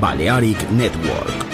Balearic Network.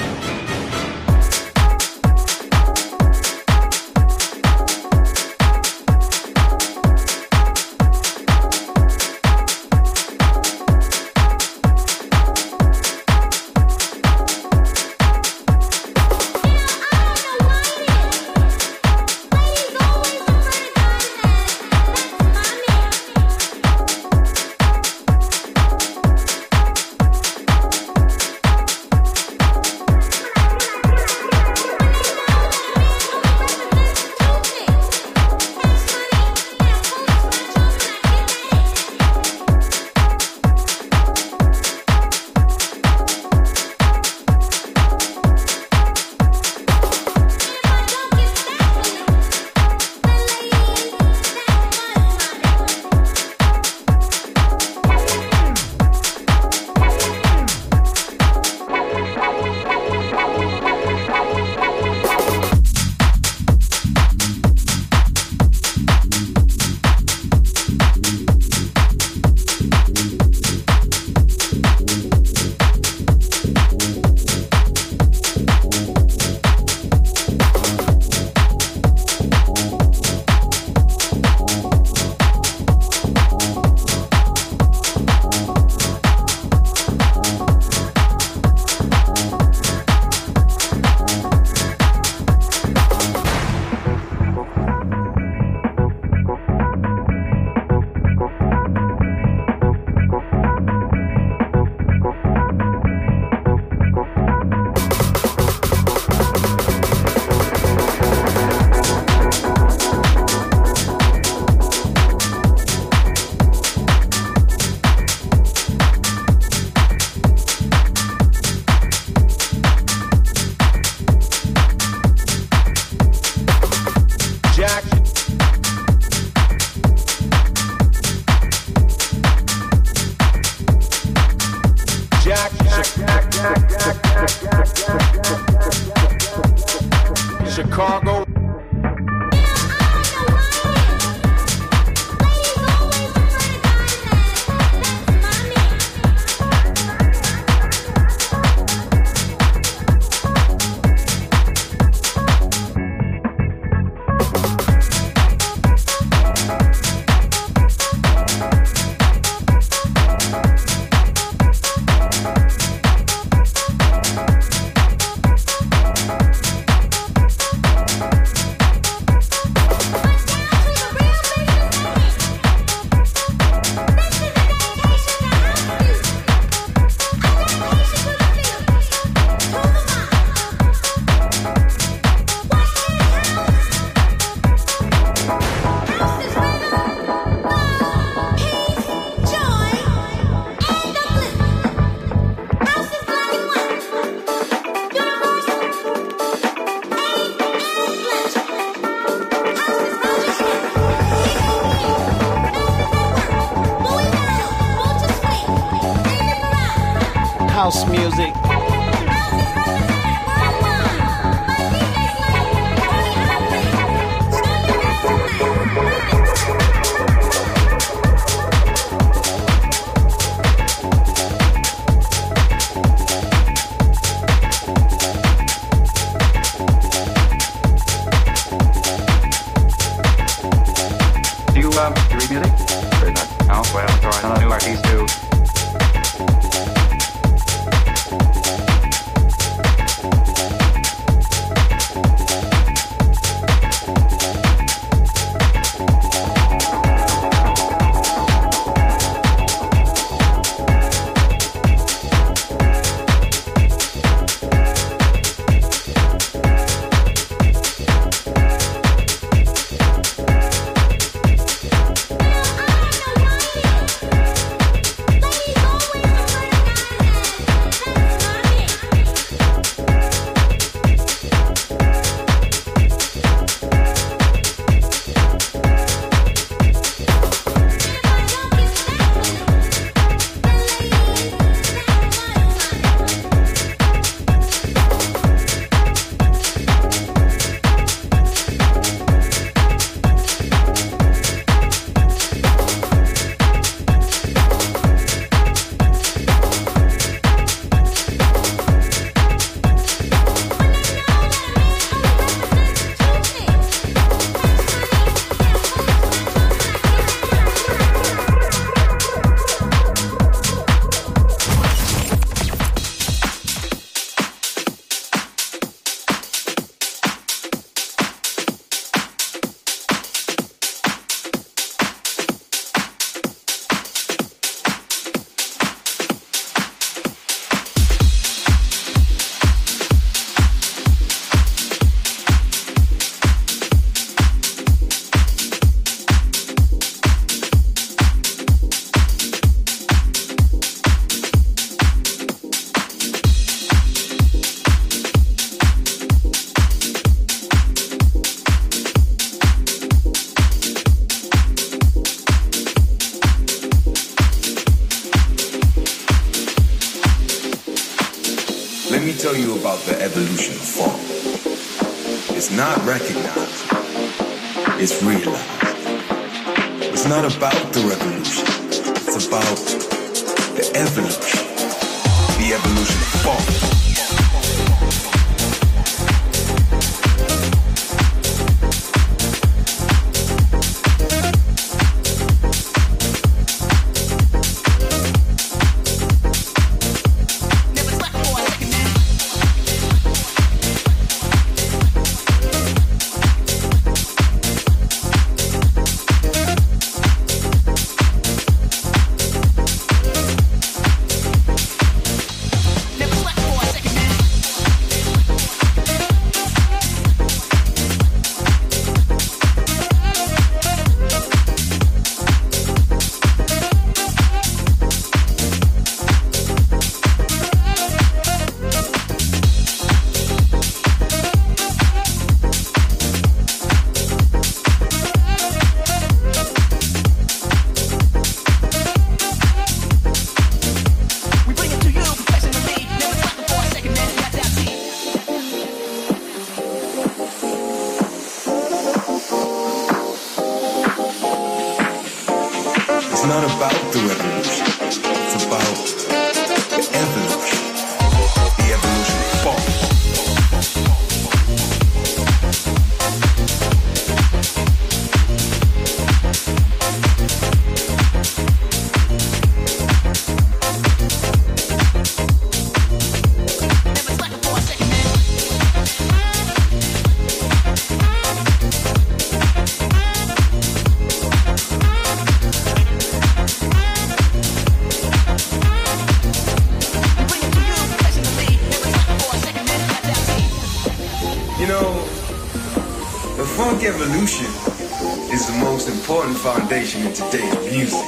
foundation in today's music.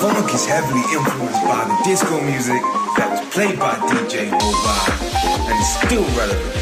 Funk is heavily influenced by the disco music that was played by DJ Worldwide and is still relevant.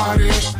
body.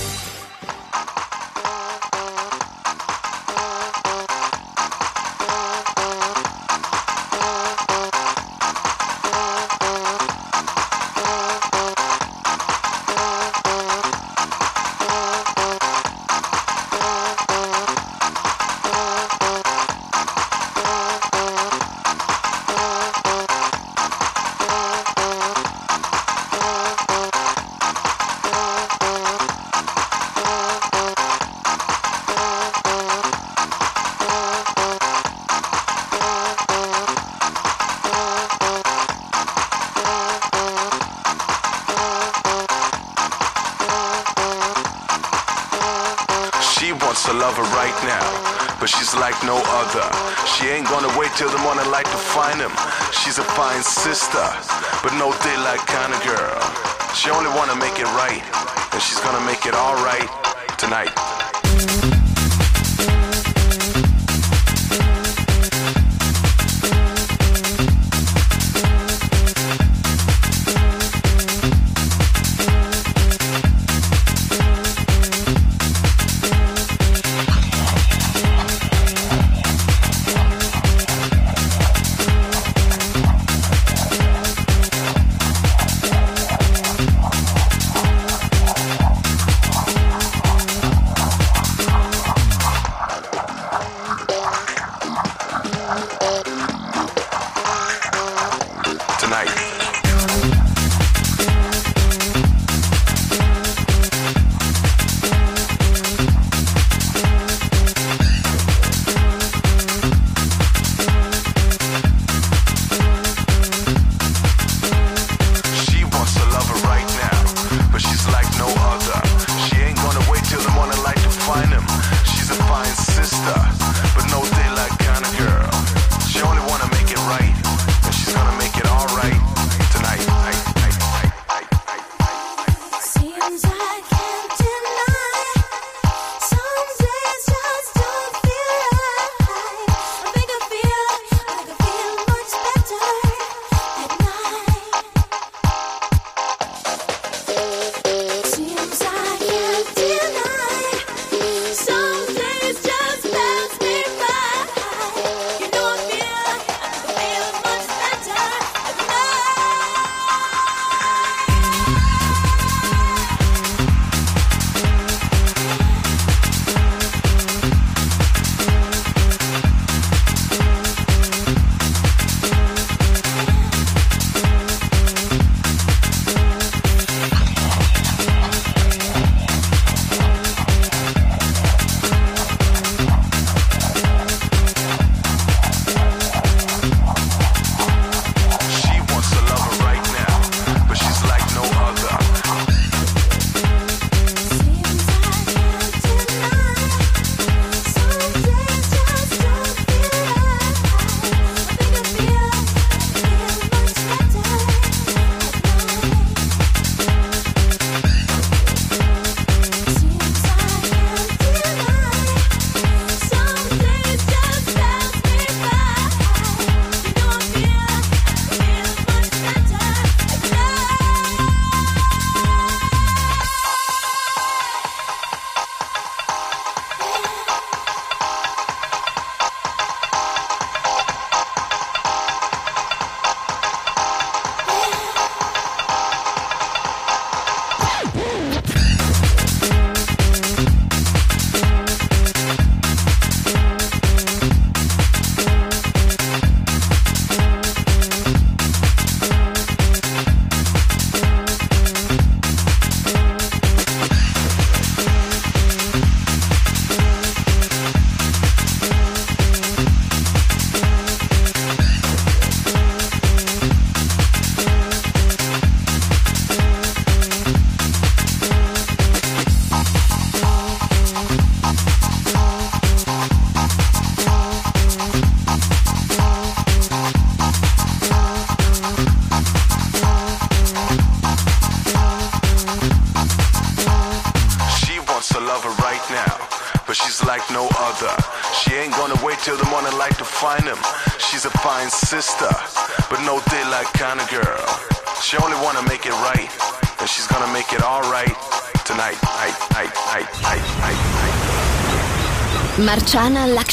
find